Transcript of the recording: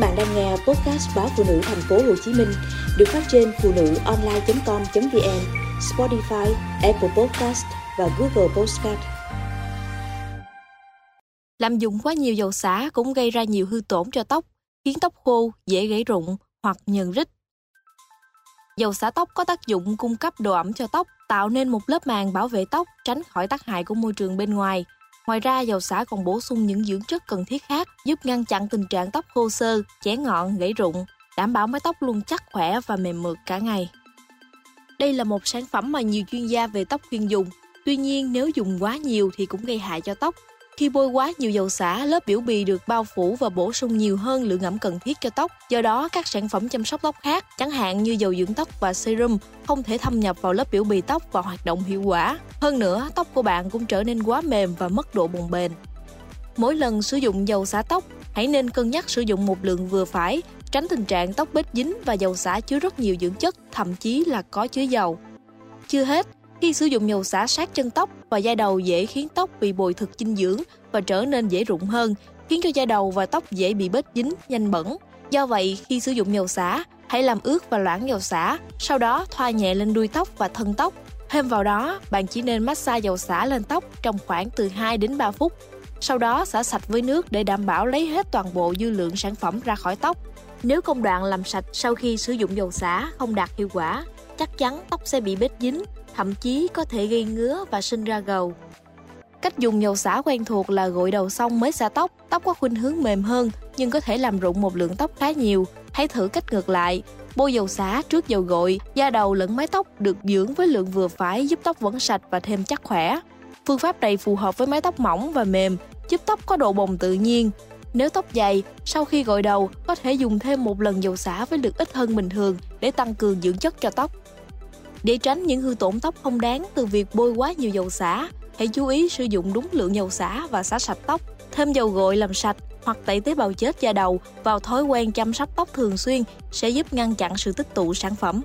bạn đang nghe podcast báo phụ nữ thành phố Hồ Chí Minh được phát trên phụ nữ online.com.vn, Spotify, Apple Podcast và Google Podcast. Lạm dụng quá nhiều dầu xả cũng gây ra nhiều hư tổn cho tóc, khiến tóc khô, dễ gãy rụng hoặc nhờn rít. Dầu xả tóc có tác dụng cung cấp độ ẩm cho tóc, tạo nên một lớp màng bảo vệ tóc tránh khỏi tác hại của môi trường bên ngoài. Ngoài ra, dầu xả còn bổ sung những dưỡng chất cần thiết khác, giúp ngăn chặn tình trạng tóc khô sơ, chẻ ngọn, gãy rụng, đảm bảo mái tóc luôn chắc khỏe và mềm mượt cả ngày. Đây là một sản phẩm mà nhiều chuyên gia về tóc khuyên dùng. Tuy nhiên, nếu dùng quá nhiều thì cũng gây hại cho tóc. Khi bôi quá nhiều dầu xả, lớp biểu bì được bao phủ và bổ sung nhiều hơn lượng ẩm cần thiết cho tóc. Do đó, các sản phẩm chăm sóc tóc khác, chẳng hạn như dầu dưỡng tóc và serum, không thể thâm nhập vào lớp biểu bì tóc và hoạt động hiệu quả. Hơn nữa, tóc của bạn cũng trở nên quá mềm và mất độ bồng bềnh. Mỗi lần sử dụng dầu xả tóc, hãy nên cân nhắc sử dụng một lượng vừa phải, tránh tình trạng tóc bết dính và dầu xả chứa rất nhiều dưỡng chất, thậm chí là có chứa dầu. Chưa hết, khi sử dụng dầu xả sát chân tóc và da đầu dễ khiến tóc bị bồi thực dinh dưỡng và trở nên dễ rụng hơn, khiến cho da đầu và tóc dễ bị bết dính, nhanh bẩn. Do vậy, khi sử dụng dầu xả, hãy làm ướt và loãng dầu xả, sau đó thoa nhẹ lên đuôi tóc và thân tóc. Thêm vào đó, bạn chỉ nên massage dầu xả lên tóc trong khoảng từ 2 đến 3 phút. Sau đó xả sạch với nước để đảm bảo lấy hết toàn bộ dư lượng sản phẩm ra khỏi tóc. Nếu công đoạn làm sạch sau khi sử dụng dầu xả không đạt hiệu quả, chắc chắn tóc sẽ bị bết dính, thậm chí có thể gây ngứa và sinh ra gầu. Cách dùng dầu xả quen thuộc là gội đầu xong mới xả tóc, tóc có khuynh hướng mềm hơn nhưng có thể làm rụng một lượng tóc khá nhiều. Hãy thử cách ngược lại, bôi dầu xả trước dầu gội, da đầu lẫn mái tóc được dưỡng với lượng vừa phải giúp tóc vẫn sạch và thêm chắc khỏe. Phương pháp này phù hợp với mái tóc mỏng và mềm, giúp tóc có độ bồng tự nhiên. Nếu tóc dày, sau khi gội đầu, có thể dùng thêm một lần dầu xả với lượng ít hơn bình thường để tăng cường dưỡng chất cho tóc. Để tránh những hư tổn tóc không đáng từ việc bôi quá nhiều dầu xả, hãy chú ý sử dụng đúng lượng dầu xả và xả sạch tóc. Thêm dầu gội làm sạch hoặc tẩy tế bào chết da đầu vào thói quen chăm sóc tóc thường xuyên sẽ giúp ngăn chặn sự tích tụ sản phẩm.